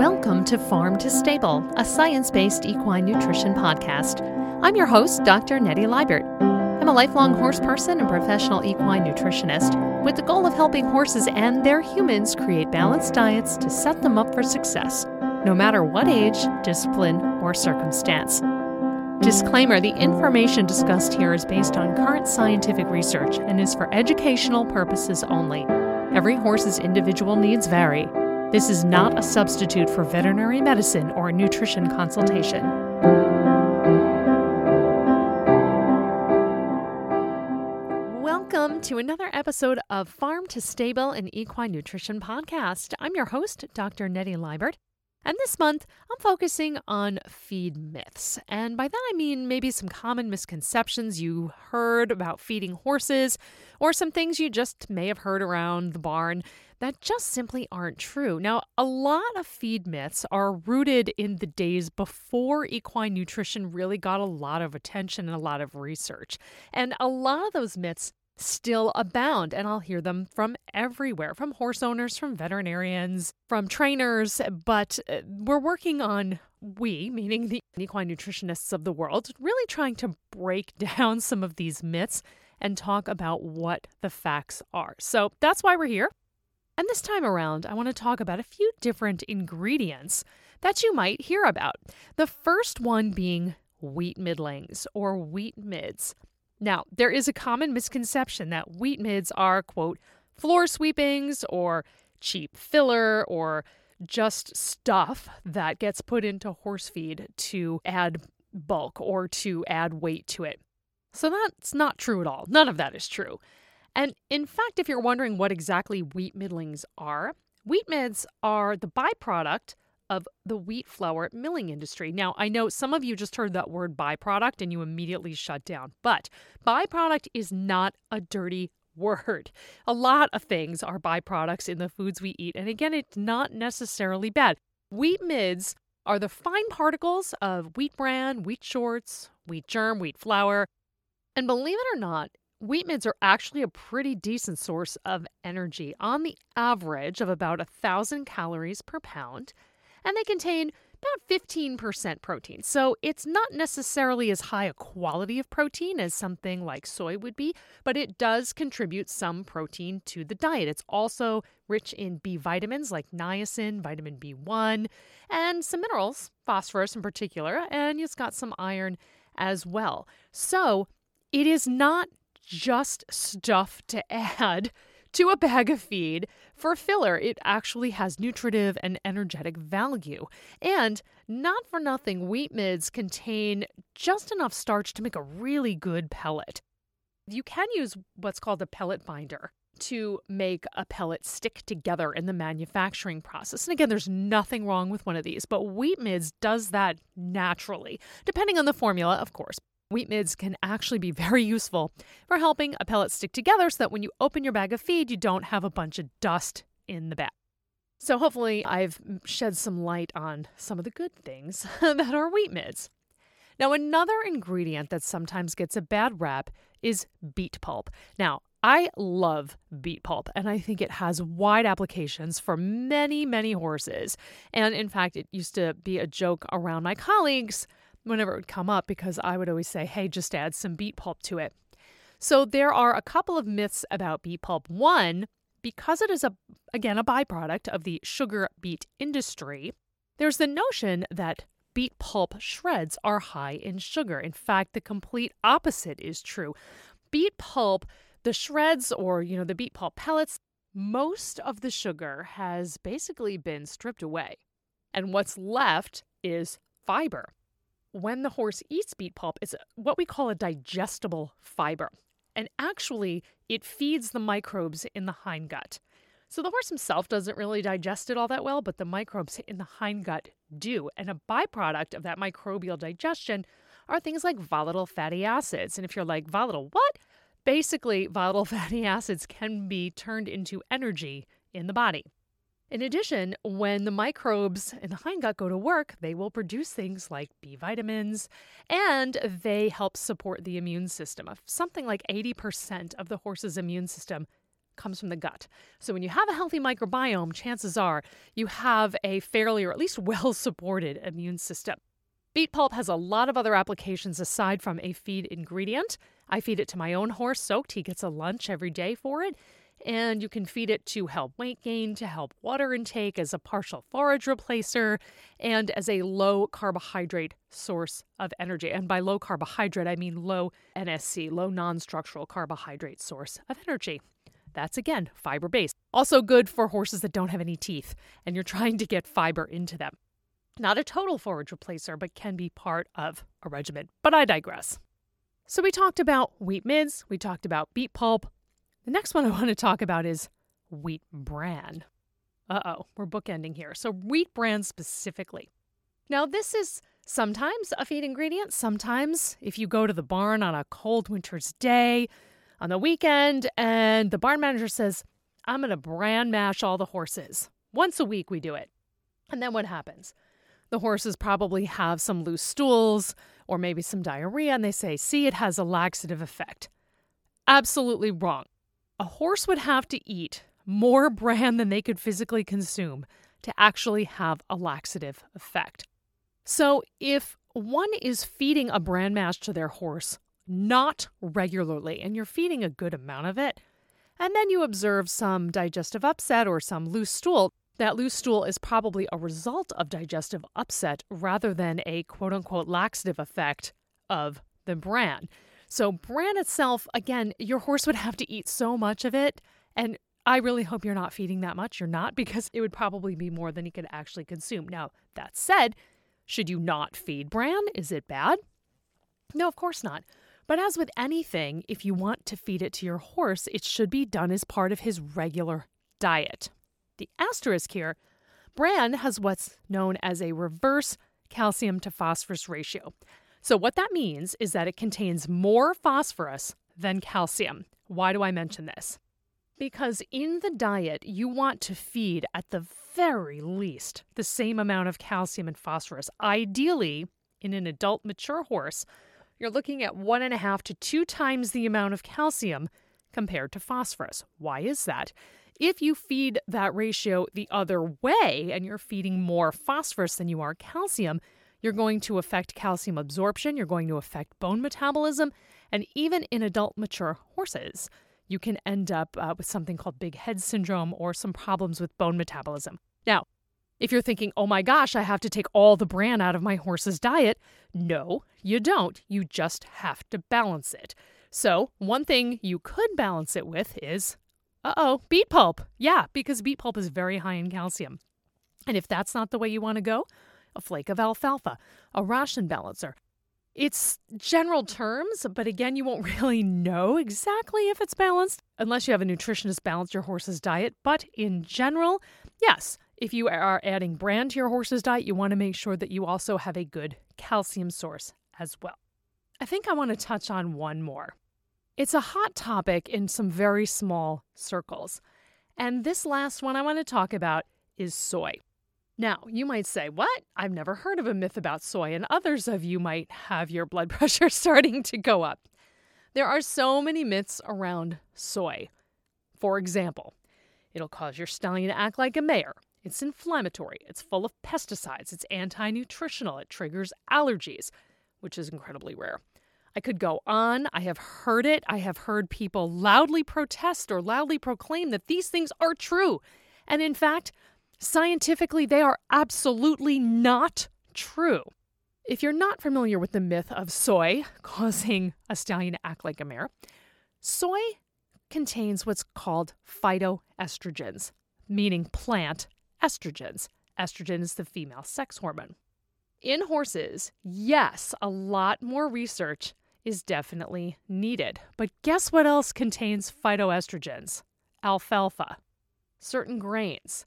Welcome to Farm to Stable, a science based equine nutrition podcast. I'm your host, Dr. Nettie Liebert. I'm a lifelong horse person and professional equine nutritionist with the goal of helping horses and their humans create balanced diets to set them up for success, no matter what age, discipline, or circumstance. Disclaimer the information discussed here is based on current scientific research and is for educational purposes only. Every horse's individual needs vary. This is not a substitute for veterinary medicine or nutrition consultation. Welcome to another episode of Farm to Stable and Equine Nutrition Podcast. I'm your host, Dr. Nettie Liebert. And this month, I'm focusing on feed myths. And by that I mean maybe some common misconceptions you heard about feeding horses, or some things you just may have heard around the barn that just simply aren't true. Now, a lot of feed myths are rooted in the days before equine nutrition really got a lot of attention and a lot of research. And a lot of those myths still abound, and I'll hear them from everywhere from horse owners, from veterinarians, from trainers. But uh, we're working on, we, meaning the equine nutritionists of the world, really trying to break down some of these myths and talk about what the facts are. So that's why we're here. And this time around, I want to talk about a few different ingredients that you might hear about. The first one being wheat middlings or wheat midds. Now, there is a common misconception that wheat midds are, quote, floor sweepings or cheap filler or just stuff that gets put into horse feed to add bulk or to add weight to it. So that's not true at all. None of that is true. And in fact, if you're wondering what exactly wheat middlings are, wheat midds are the byproduct of the wheat flour milling industry. Now, I know some of you just heard that word byproduct and you immediately shut down, but byproduct is not a dirty word. A lot of things are byproducts in the foods we eat, and again, it's not necessarily bad. Wheat midds are the fine particles of wheat bran, wheat shorts, wheat germ, wheat flour. And believe it or not, wheat midds are actually a pretty decent source of energy on the average of about a thousand calories per pound and they contain about 15% protein. So it's not necessarily as high a quality of protein as something like soy would be, but it does contribute some protein to the diet. It's also rich in B vitamins like niacin, vitamin B1, and some minerals, phosphorus in particular, and it's got some iron as well. So it is not just stuff to add to a bag of feed. For filler, it actually has nutritive and energetic value. And not for nothing, wheat midds contain just enough starch to make a really good pellet. You can use what's called a pellet binder to make a pellet stick together in the manufacturing process. And again, there's nothing wrong with one of these, but wheat midds does that naturally, depending on the formula, of course. Wheat midds can actually be very useful for helping a pellet stick together so that when you open your bag of feed, you don't have a bunch of dust in the bag. So, hopefully, I've shed some light on some of the good things that are wheat midds. Now, another ingredient that sometimes gets a bad rap is beet pulp. Now, I love beet pulp and I think it has wide applications for many, many horses. And in fact, it used to be a joke around my colleagues whenever it would come up because I would always say, hey, just add some beet pulp to it. So there are a couple of myths about beet pulp. One, because it is a again a byproduct of the sugar beet industry, there's the notion that beet pulp shreds are high in sugar. In fact, the complete opposite is true. Beet pulp, the shreds or you know the beet pulp pellets, most of the sugar has basically been stripped away. And what's left is fiber when the horse eats beet pulp, it's what we call a digestible fiber. And actually, it feeds the microbes in the hindgut. So the horse himself doesn't really digest it all that well, but the microbes in the hindgut do. And a byproduct of that microbial digestion are things like volatile fatty acids. And if you're like, volatile what? Basically, volatile fatty acids can be turned into energy in the body. In addition, when the microbes in the hindgut go to work, they will produce things like B vitamins and they help support the immune system. Something like 80% of the horse's immune system comes from the gut. So when you have a healthy microbiome, chances are you have a fairly or at least well supported immune system. Beet pulp has a lot of other applications aside from a feed ingredient. I feed it to my own horse soaked. He gets a lunch every day for it. And you can feed it to help weight gain, to help water intake, as a partial forage replacer, and as a low carbohydrate source of energy. And by low carbohydrate, I mean low NSC, low non structural carbohydrate source of energy. That's again fiber based. Also good for horses that don't have any teeth and you're trying to get fiber into them. Not a total forage replacer, but can be part of a regimen. But I digress. So we talked about wheat midds, we talked about beet pulp. The next one I want to talk about is wheat bran. Uh oh, we're bookending here. So, wheat bran specifically. Now, this is sometimes a feed ingredient. Sometimes, if you go to the barn on a cold winter's day on the weekend and the barn manager says, I'm going to bran mash all the horses. Once a week, we do it. And then what happens? The horses probably have some loose stools or maybe some diarrhea, and they say, see, it has a laxative effect. Absolutely wrong. A horse would have to eat more bran than they could physically consume to actually have a laxative effect. So, if one is feeding a bran mash to their horse not regularly, and you're feeding a good amount of it, and then you observe some digestive upset or some loose stool, that loose stool is probably a result of digestive upset rather than a quote unquote laxative effect of the bran. So, bran itself, again, your horse would have to eat so much of it. And I really hope you're not feeding that much. You're not, because it would probably be more than he could actually consume. Now, that said, should you not feed bran? Is it bad? No, of course not. But as with anything, if you want to feed it to your horse, it should be done as part of his regular diet. The asterisk here bran has what's known as a reverse calcium to phosphorus ratio. So, what that means is that it contains more phosphorus than calcium. Why do I mention this? Because in the diet, you want to feed at the very least the same amount of calcium and phosphorus. Ideally, in an adult mature horse, you're looking at one and a half to two times the amount of calcium compared to phosphorus. Why is that? If you feed that ratio the other way and you're feeding more phosphorus than you are calcium, you're going to affect calcium absorption, you're going to affect bone metabolism, and even in adult mature horses, you can end up uh, with something called big head syndrome or some problems with bone metabolism. Now, if you're thinking, oh my gosh, I have to take all the bran out of my horse's diet, no, you don't. You just have to balance it. So, one thing you could balance it with is uh oh, beet pulp. Yeah, because beet pulp is very high in calcium. And if that's not the way you want to go, a flake of alfalfa, a ration balancer. It's general terms, but again, you won't really know exactly if it's balanced unless you have a nutritionist balance your horse's diet. But in general, yes, if you are adding bran to your horse's diet, you want to make sure that you also have a good calcium source as well. I think I want to touch on one more. It's a hot topic in some very small circles. And this last one I want to talk about is soy. Now, you might say, What? I've never heard of a myth about soy, and others of you might have your blood pressure starting to go up. There are so many myths around soy. For example, it'll cause your stallion to act like a mare. It's inflammatory, it's full of pesticides, it's anti nutritional, it triggers allergies, which is incredibly rare. I could go on. I have heard it. I have heard people loudly protest or loudly proclaim that these things are true. And in fact, scientifically, they are absolutely not true. If you're not familiar with the myth of soy causing a stallion to act like a mare, soy contains what's called phytoestrogens, meaning plant estrogens. Estrogen is the female sex hormone. In horses, yes, a lot more research is definitely needed. But guess what else contains phytoestrogens? Alfalfa, certain grains,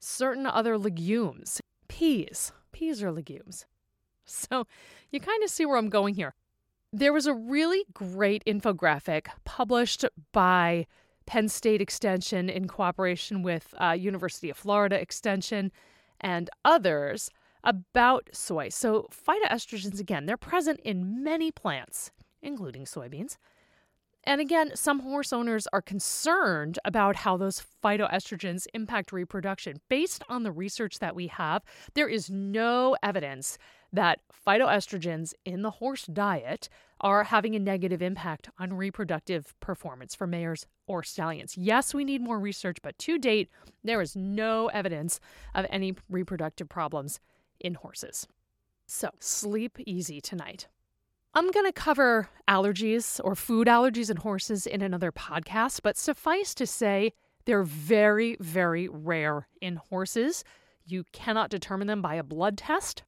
certain other legumes, peas. Peas are legumes. So you kind of see where I'm going here. There was a really great infographic published by Penn State Extension in cooperation with uh, University of Florida Extension and others about soy. So, phytoestrogens, again, they're present in many plants, including soybeans. And again, some horse owners are concerned about how those phytoestrogens impact reproduction. Based on the research that we have, there is no evidence that phytoestrogens in the horse diet are having a negative impact on reproductive performance for mares or stallions. Yes, we need more research, but to date, there is no evidence of any reproductive problems in horses. So sleep easy tonight. I'm going to cover allergies or food allergies in horses in another podcast, but suffice to say, they're very, very rare in horses. You cannot determine them by a blood test.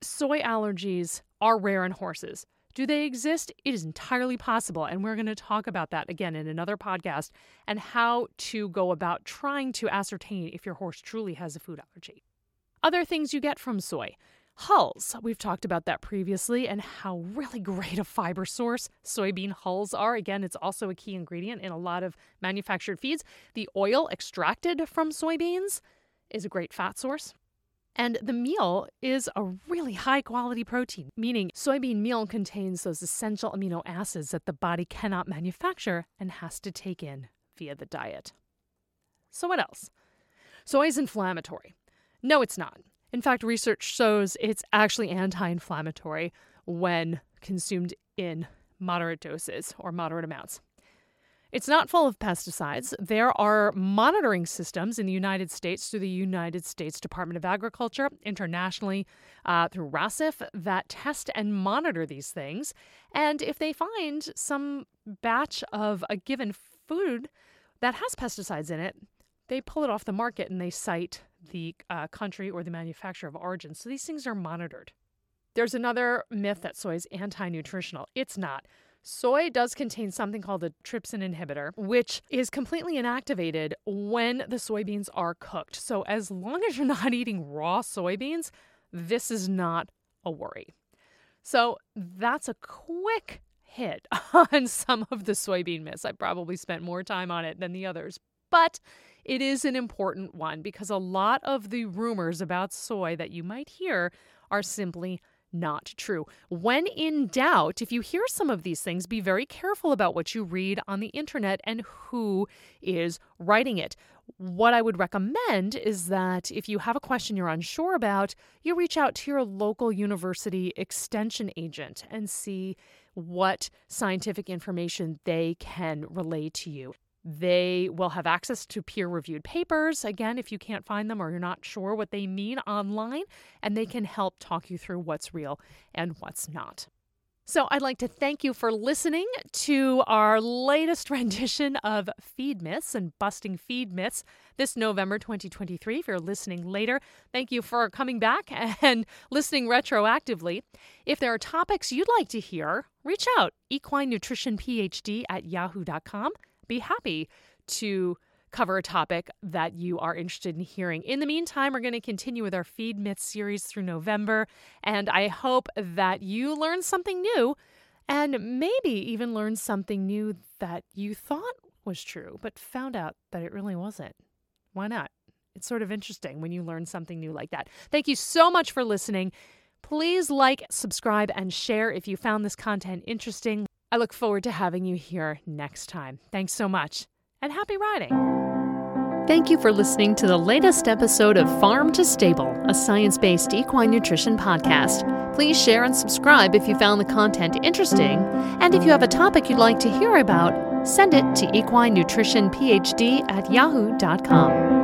Soy allergies are rare in horses. Do they exist? It is entirely possible. And we're going to talk about that again in another podcast and how to go about trying to ascertain if your horse truly has a food allergy. Other things you get from soy Hulls, we've talked about that previously and how really great a fiber source soybean hulls are. Again, it's also a key ingredient in a lot of manufactured feeds. The oil extracted from soybeans is a great fat source. And the meal is a really high quality protein, meaning soybean meal contains those essential amino acids that the body cannot manufacture and has to take in via the diet. So, what else? Soy is inflammatory. No, it's not. In fact, research shows it's actually anti inflammatory when consumed in moderate doses or moderate amounts. It's not full of pesticides. There are monitoring systems in the United States through the United States Department of Agriculture, internationally uh, through RASFF, that test and monitor these things. And if they find some batch of a given food that has pesticides in it, they pull it off the market and they cite the uh, country or the manufacturer of origin. So these things are monitored. There's another myth that soy is anti nutritional. It's not. Soy does contain something called a trypsin inhibitor, which is completely inactivated when the soybeans are cooked. So, as long as you're not eating raw soybeans, this is not a worry. So, that's a quick hit on some of the soybean myths. I probably spent more time on it than the others, but it is an important one because a lot of the rumors about soy that you might hear are simply not true. When in doubt, if you hear some of these things, be very careful about what you read on the internet and who is writing it. What I would recommend is that if you have a question you're unsure about, you reach out to your local university extension agent and see what scientific information they can relay to you. They will have access to peer reviewed papers, again, if you can't find them or you're not sure what they mean online, and they can help talk you through what's real and what's not. So, I'd like to thank you for listening to our latest rendition of Feed Myths and Busting Feed Myths this November 2023. If you're listening later, thank you for coming back and listening retroactively. If there are topics you'd like to hear, reach out equine nutrition phd at yahoo.com be happy to cover a topic that you are interested in hearing. In the meantime, we're going to continue with our Feed Myths series through November, and I hope that you learn something new and maybe even learn something new that you thought was true, but found out that it really wasn't. Why not? It's sort of interesting when you learn something new like that. Thank you so much for listening. Please like, subscribe, and share if you found this content interesting. I look forward to having you here next time. Thanks so much, and happy riding. Thank you for listening to the latest episode of Farm to Stable, a science based equine nutrition podcast. Please share and subscribe if you found the content interesting. And if you have a topic you'd like to hear about, send it to equinenutritionphd at yahoo.com.